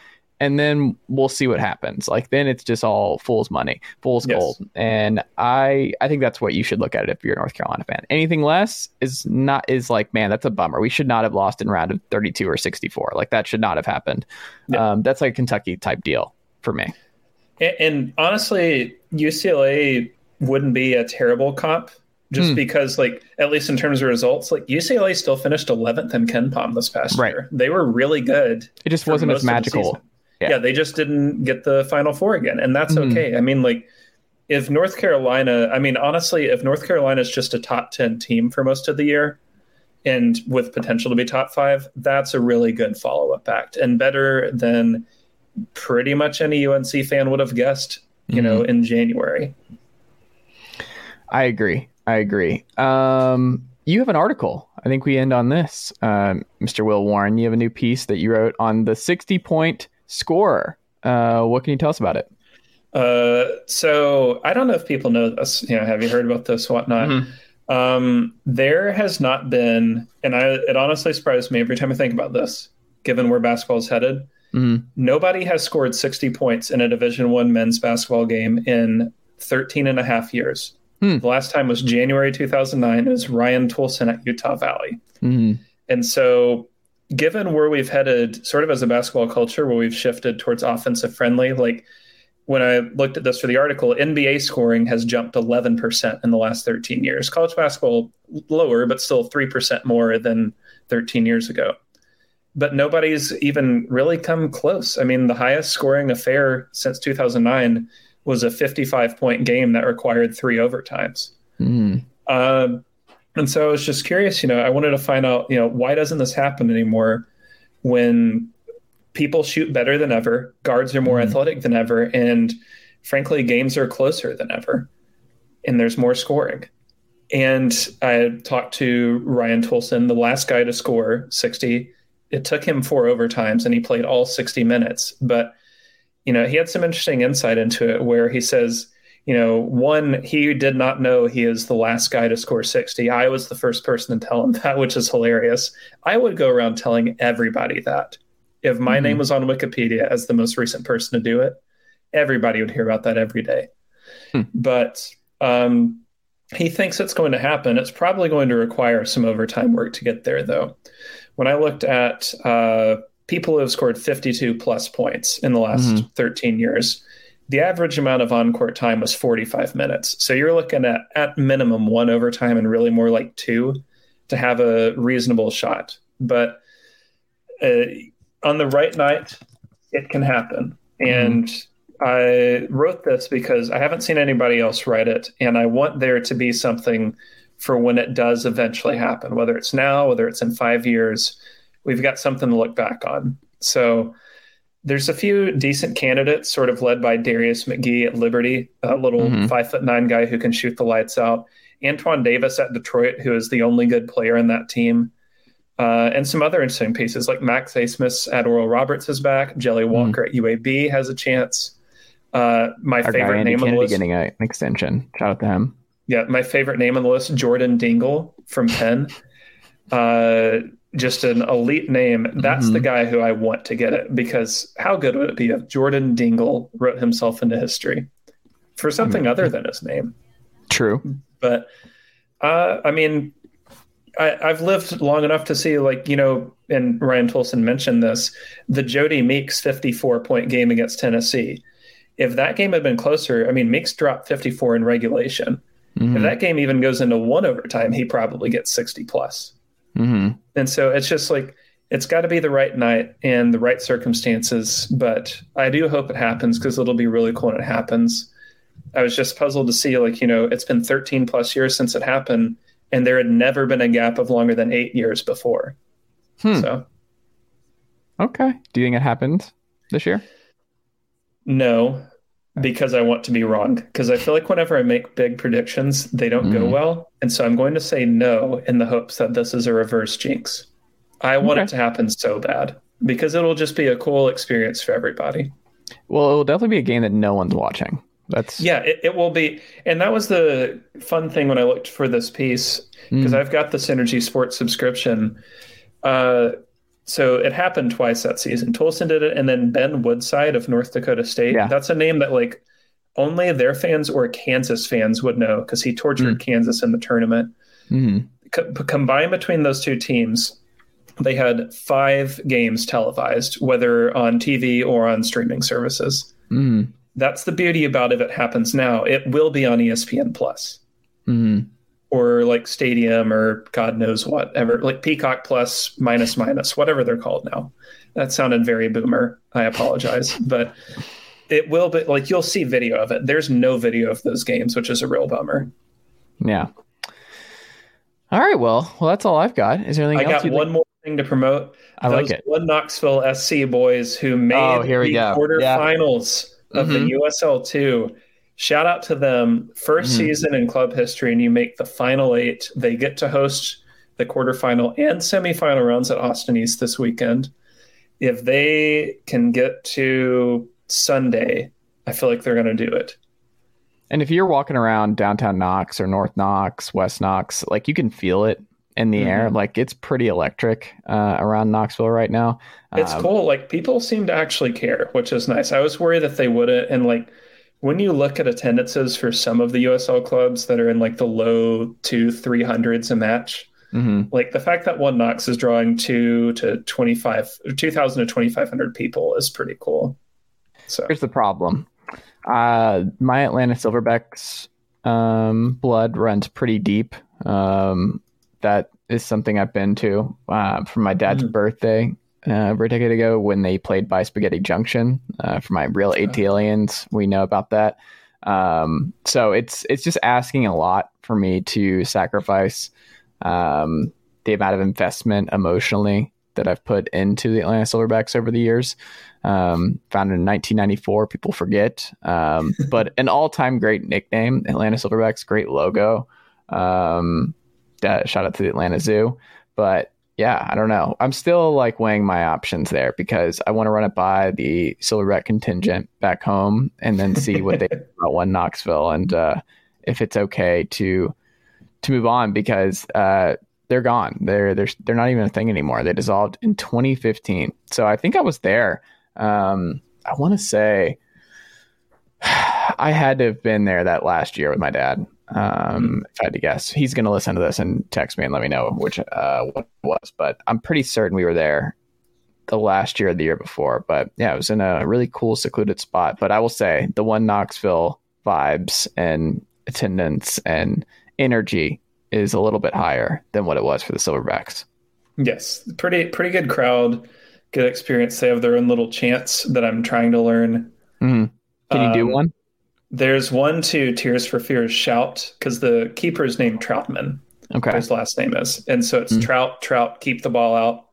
and then we'll see what happens. Like then it's just all fool's money, fool's yes. gold. And I I think that's what you should look at it if you're a North Carolina fan. Anything less is not is like, man, that's a bummer. We should not have lost in round of 32 or 64. Like that should not have happened. Yeah. Um, that's like a Kentucky type deal for me. And, and, honestly, UCLA wouldn't be a terrible comp just hmm. because like at least in terms of results like ucla still finished 11th in KenPom this past right. year they were really good it just wasn't as magical yeah. yeah. they just didn't get the final four again, and that's mm-hmm. okay. I mean, like if North Carolina, I mean, honestly, if North Carolina is just a top ten team for most of the year, and with potential to be top five, that's a really good follow up act, and better than pretty much any UNC fan would have guessed. You mm-hmm. know, in January. I agree. I agree. Um, you have an article. I think we end on this, um, Mr. Will Warren. You have a new piece that you wrote on the 60 point scorer. Uh, what can you tell us about it? Uh, so I don't know if people know this. You know, have you heard about this? Whatnot. Mm-hmm. Um, there has not been, and I it honestly surprised me every time I think about this. Given where basketball is headed, mm-hmm. nobody has scored 60 points in a Division One men's basketball game in 13 and a half years. Hmm. The last time was January 2009. It was Ryan Toolson at Utah Valley. Mm-hmm. And so given where we've headed sort of as a basketball culture where we've shifted towards offensive friendly like when i looked at this for the article nba scoring has jumped 11% in the last 13 years. College basketball lower but still 3% more than 13 years ago. But nobody's even really come close. I mean the highest scoring affair since 2009 was a 55 point game that required three overtimes. Mm. And so I was just curious, you know, I wanted to find out, you know, why doesn't this happen anymore when people shoot better than ever, guards are more mm-hmm. athletic than ever, and frankly, games are closer than ever, and there's more scoring. And I talked to Ryan Toolson, the last guy to score 60. It took him four overtimes and he played all 60 minutes. But, you know, he had some interesting insight into it where he says, you know, one, he did not know he is the last guy to score 60. I was the first person to tell him that, which is hilarious. I would go around telling everybody that. If my mm-hmm. name was on Wikipedia as the most recent person to do it, everybody would hear about that every day. Hmm. But um, he thinks it's going to happen. It's probably going to require some overtime work to get there, though. When I looked at uh, people who have scored 52 plus points in the last mm-hmm. 13 years, the average amount of on-court time was 45 minutes. So you're looking at at minimum one overtime and really more like two to have a reasonable shot. But uh, on the right night, it can happen. And mm-hmm. I wrote this because I haven't seen anybody else write it, and I want there to be something for when it does eventually happen, whether it's now, whether it's in five years. We've got something to look back on. So there's a few decent candidates, sort of led by Darius McGhee at Liberty, a little mm-hmm. five foot nine guy who can shoot the lights out. Antoine Davis at Detroit, who is the only good player in that team. Uh, and some other interesting pieces like Max Abmas at Oral Roberts is back. Jelly mm-hmm. Walker mm-hmm. at UAB has a chance. Uh, my Our favorite guy, name on the list. getting an extension. Shout out to him. Yeah, my favorite name on the list, Jordan Dingle from Penn. uh, just an elite name, that's mm-hmm. the guy who I want to get it because how good would it be if Jordan Dingle wrote himself into history for something mm-hmm. other than his name? True. But uh, I mean, I, have lived long enough to see, like, you know, and Ryan Toolson mentioned this the Jodie Meeks 54 point game against Tennessee. If that game had been closer, I mean, Meeks dropped 54 in regulation. Mm-hmm. If that game even goes into one overtime, he probably gets 60 plus. Mm-hmm. And so it's just like, it's got to be the right night and the right circumstances. But I do hope it happens because it'll be really cool when it happens. I was just puzzled to see, like, you know, it's been 13 plus years since it happened, and there had never been a gap of longer than eight years before. Hmm. So, okay. Do you think it happened this year? No, because I want to be wrong. Because I feel like whenever I make big predictions, they don't mm-hmm. go well. And so I'm going to say no in the hopes that this is a reverse jinx. I want okay. it to happen so bad because it'll just be a cool experience for everybody. Well, it will definitely be a game that no one's watching. That's yeah, it, it will be, and that was the fun thing when I looked for this piece because mm. I've got the Synergy Sports subscription. Uh, so it happened twice that season. Toolson did it, and then Ben Woodside of North Dakota State. Yeah. That's a name that like only their fans or Kansas fans would know because he tortured mm. Kansas in the tournament. Co- combined between those two teams, they had five games televised, whether on TV or on streaming services. Mm that's the beauty about if it happens now. It will be on ESPN Plus. Mm-hmm. Or like Stadium or God knows whatever, like Peacock Plus minus minus, whatever they're called now. That sounded very boomer. I apologize. but it will be like you'll see video of it. There's no video of those games, which is a real bummer. Yeah. All right. Well, well, that's all I've got. Is there anything else? I got one more thing to promote. I those like it. One Knoxville SC boys who made oh, here we the go. quarterfinals. Yeah of mm-hmm. the USL two. Shout out to them. 1st mm-hmm. season in club history, and you make the final eight. They get to host the quarterfinal and semifinal rounds at Austin East this weekend. If they can get to Sunday, I feel like they're going to do it. And if you're walking around downtown Knox or North Knox, West Knox, like you can feel it in the mm-hmm. air. Like it's pretty electric uh, around Knoxville right now. It's um, cool. Like people seem to actually care, which is nice. I was worried that they wouldn't. And like when you look at attendances for some of the USL clubs that are in like the low two, three hundreds a match, mm-hmm. like the fact that one Knox is drawing two to 25, 2000 to 2500 people is pretty cool. So here's the problem. Uh, my Atlanta Silverbacks um, blood runs pretty deep. Um, that is something I've been to uh, for my dad's mm. birthday uh, over a decade ago when they played by Spaghetti Junction. Uh, for my real ATLiens, we know about that. Um, so it's it's just asking a lot for me to sacrifice um, the amount of investment emotionally that I've put into the Atlanta Silverbacks over the years. Um, founded in 1994, people forget, um, but an all-time great nickname, Atlanta Silverbacks, great logo. Um, uh, shout out to the Atlanta Zoo. But yeah, I don't know. I'm still like weighing my options there because I want to run it by the Silverback contingent back home and then see what they about one Knoxville and uh, if it's okay to to move on because uh, they're gone. They're they're they're not even a thing anymore. They dissolved in 2015. So I think I was there. Um, I want to say I had to have been there that last year with my dad. Um, if I had to guess, he's going to listen to this and text me and let me know which uh, what was. But I'm pretty certain we were there the last year or the year before. But yeah, it was in a really cool, secluded spot. But I will say the one Knoxville vibes and attendance and energy is a little bit higher than what it was for the Silverbacks. Yes, pretty pretty good crowd, good experience. They have their own little chants that I'm trying to learn. Mm-hmm. Can you um, do one? There's one to Tears for Fears shout because the keeper is named Troutman. Okay. His last name is. And so it's mm-hmm. Trout, Trout, keep the ball out.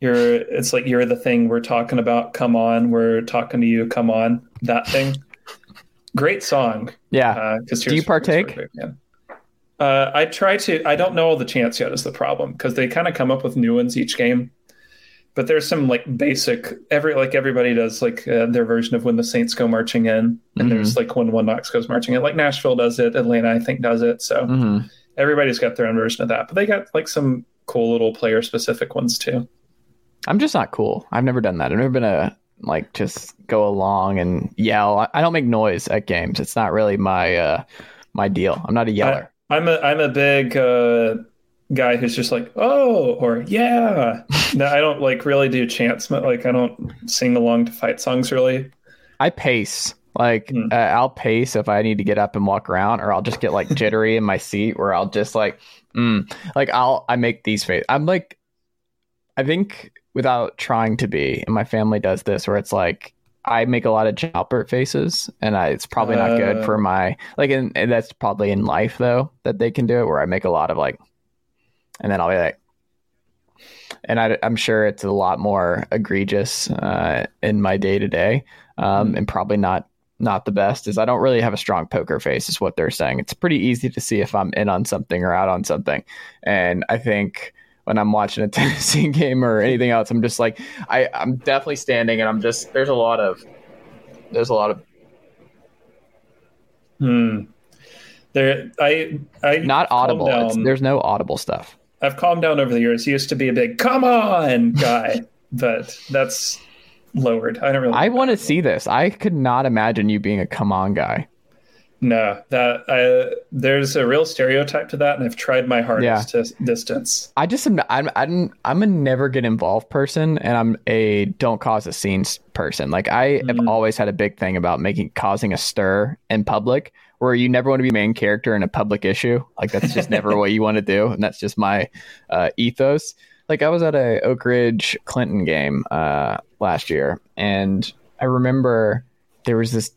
You're it's like you're the thing we're talking about. Come on, we're talking to you. Come on. That thing. Great song. Yeah. Uh, Do you partake? Uh, I try to. I don't know all the chants yet. Is the problem because they kind of come up with new ones each game but there's some like basic every like everybody does like uh, their version of when the Saints go marching in, and mm-hmm. there's like when one Knox goes marching in. Like Nashville does it, Atlanta I think does it. So mm-hmm. everybody's got their own version of that. But they got like some cool little player specific ones too. I'm just not cool. I've never done that. I've never been a like just go along and yell. I don't make noise at games. It's not really my uh my deal. I'm not a yeller. I, am a I'm a big uh guy who's just like oh or yeah. no, I don't like really do chants. But like I don't sing along to fight songs really. I pace. Like mm. uh, I'll pace if I need to get up and walk around, or I'll just get like jittery in my seat, where I'll just like, mm, like I'll I make these face. I'm like, I think without trying to be, and my family does this, where it's like I make a lot of Jalbert faces, and I, it's probably not uh, good for my like, and, and that's probably in life though that they can do it, where I make a lot of like, and then I'll be like, and I, am sure it's a lot more egregious uh, in my day to day, and probably not not the best is I don't really have a strong poker face, is what they're saying. It's pretty easy to see if I'm in on something or out on something. And I think when I'm watching a Tennessee game or anything else, I'm just like, I, I'm definitely standing and I'm just, there's a lot of, there's a lot of. Hmm. There, I, I not audible. There's no audible stuff. I've calmed down over the years. He used to be a big "come on" guy, but that's lowered. I don't really. I want to see this. I could not imagine you being a come on guy. No, that I, there's a real stereotype to that, and I've tried my hardest yeah. to distance. I just am. I'm. I'm. I'm a never get involved person, and I'm a don't cause a scene person. Like I mm-hmm. have always had a big thing about making causing a stir in public, where you never want to be main character in a public issue. Like that's just never what you want to do, and that's just my uh, ethos like I was at a Oak Ridge Clinton game uh, last year, and I remember there was this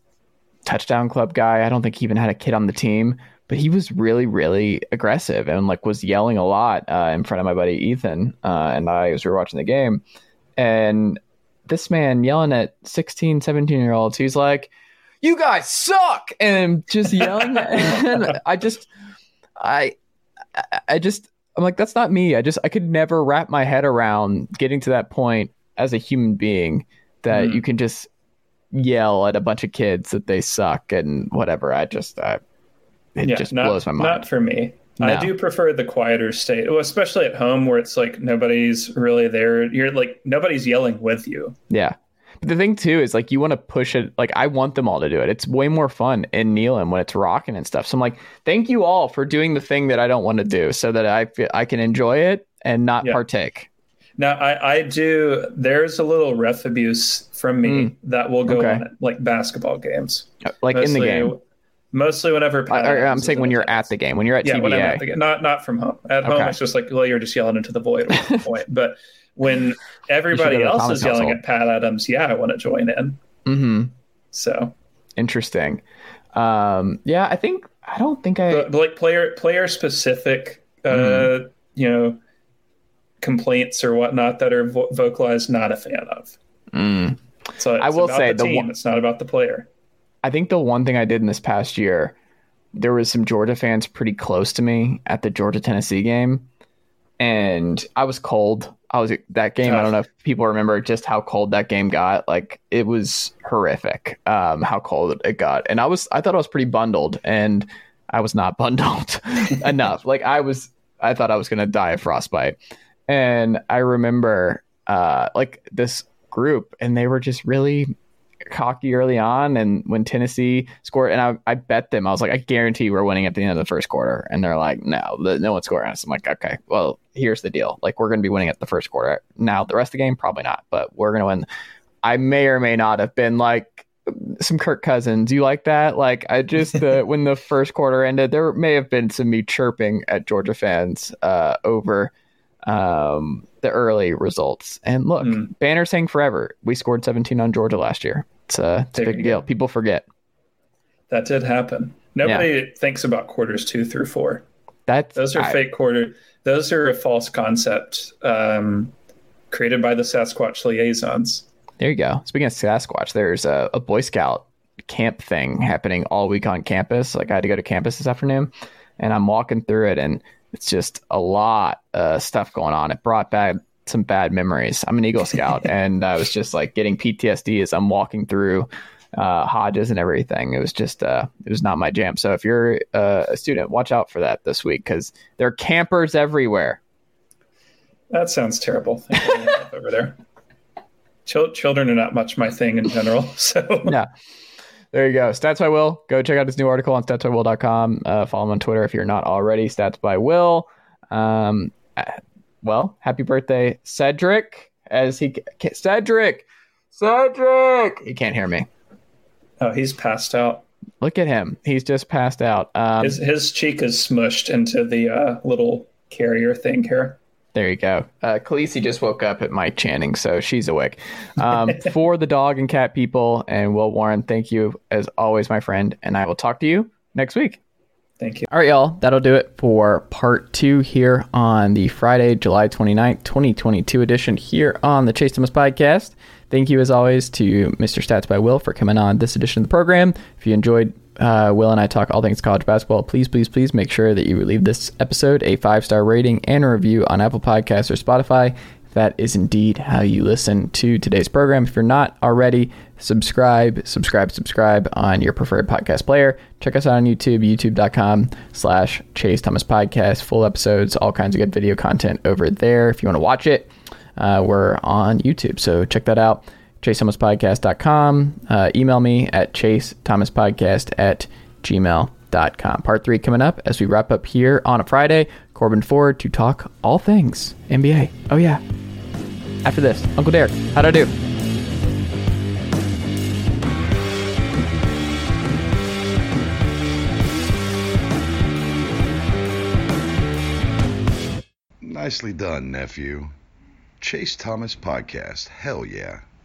touchdown club guy. I don't think he even had a kid on the team, but he was really, really aggressive and like was yelling a lot uh, in front of my buddy Ethan uh, and I as we were watching the game. And this man yelling at 16, 17 year olds, he's like, "You guys suck!" and just yelling. and I just, I, I just I'm like, that's not me. I just I could never wrap my head around getting to that point as a human being that mm. you can just yell at a bunch of kids that they suck and whatever. I just I, it yeah, just not, blows my mind. Not for me. No. I do prefer the quieter state, well, especially at home where it's like nobody's really there. You're like nobody's yelling with you. Yeah, but the thing too is like you want to push it. Like I want them all to do it. It's way more fun in Neyland when it's rocking and stuff. So I'm like, thank you all for doing the thing that I don't want to do, so that I feel I can enjoy it and not yeah. partake. Now I, I do. There's a little ref abuse from me mm. that will go okay. on at, like basketball games, uh, like mostly, in the game. Mostly whenever I, am saying when you're at the game, when you're at yeah, TBA. when I'm at the game, not not from home. At okay. home, it's just like well, you're just yelling into the void. At one point, but when everybody else is yelling at Pat Adams, yeah, I want to join in. Mm-hmm. So interesting. Um, yeah, I think I don't think I but, like player player specific, uh, mm. you know, complaints or whatnot that are vo- vocalized. Not a fan of. Mm. So I will say the team. One, it's not about the player. I think the one thing I did in this past year, there was some Georgia fans pretty close to me at the Georgia Tennessee game, and I was cold. I was that game. Tough. I don't know if people remember just how cold that game got. Like it was horrific. Um, how cold it got, and I was I thought I was pretty bundled, and I was not bundled enough. Like I was, I thought I was gonna die of frostbite, and I remember uh like this group, and they were just really cocky early on. And when Tennessee scored, and I, I bet them, I was like, I guarantee we're winning at the end of the first quarter. And they're like, no, the, no one's scoring us. I'm like, okay, well, here's the deal. Like, we're going to be winning at the first quarter. Now, the rest of the game, probably not, but we're going to win. I may or may not have been like some Kirk Cousins. You like that? Like, I just, uh, when the first quarter ended, there may have been some me chirping at Georgia fans uh, over um, the early results. And look, mm. banner saying forever. We scored 17 on Georgia last year. It's a, it's a big deal. People forget. That did happen. Nobody yeah. thinks about quarters two through four. That's those are I, fake quarter. Those are a false concept um, created by the Sasquatch liaisons. There you go. Speaking of Sasquatch, there's a, a Boy Scout camp thing happening all week on campus. Like I had to go to campus this afternoon, and I'm walking through it, and it's just a lot of stuff going on. It brought back some bad memories. I'm an Eagle Scout, and I was just like getting PTSD as I'm walking through uh, Hodges and everything. It was just, uh, it was not my jam. So if you're uh, a student, watch out for that this week because there are campers everywhere. That sounds terrible. over there. Ch- children are not much my thing in general. So yeah. There you go. Stats by Will. Go check out his new article on statsbywill.com. Uh, follow him on Twitter if you're not already. Stats by Will. Um, well, happy birthday, Cedric. As he Cedric, Cedric. He can't hear me. Oh, he's passed out. Look at him. He's just passed out. Um, his his cheek is smushed into the uh, little carrier thing here. There you go. Uh, Khaleesi just woke up at Mike Channing, so she's awake. Um, for the dog and cat people, and Will Warren, thank you as always, my friend, and I will talk to you next week. Thank you. All right, y'all. That'll do it for part two here on the Friday, July 29th, 2022 edition here on the Chase Thomas Podcast. Thank you, as always, to Mr. Stats by Will for coming on this edition of the program. If you enjoyed uh, Will and I talk all things college basketball, please, please, please make sure that you leave this episode a five star rating and a review on Apple Podcasts or Spotify. That is indeed how you listen to today's program. If you're not already, subscribe, subscribe, subscribe on your preferred podcast player. Check us out on YouTube, youtube.com slash Chase Thomas Podcast. Full episodes, all kinds of good video content over there. If you want to watch it, uh, we're on YouTube. So check that out chasethomaspodcast.com. Uh, email me at chasethomaspodcast at gmail.com. Part three coming up as we wrap up here on a Friday. Corbin Ford to talk all things NBA. Oh, yeah. After this, Uncle Derek, how'd I do? Nicely done, nephew. Chase Thomas Podcast. Hell yeah.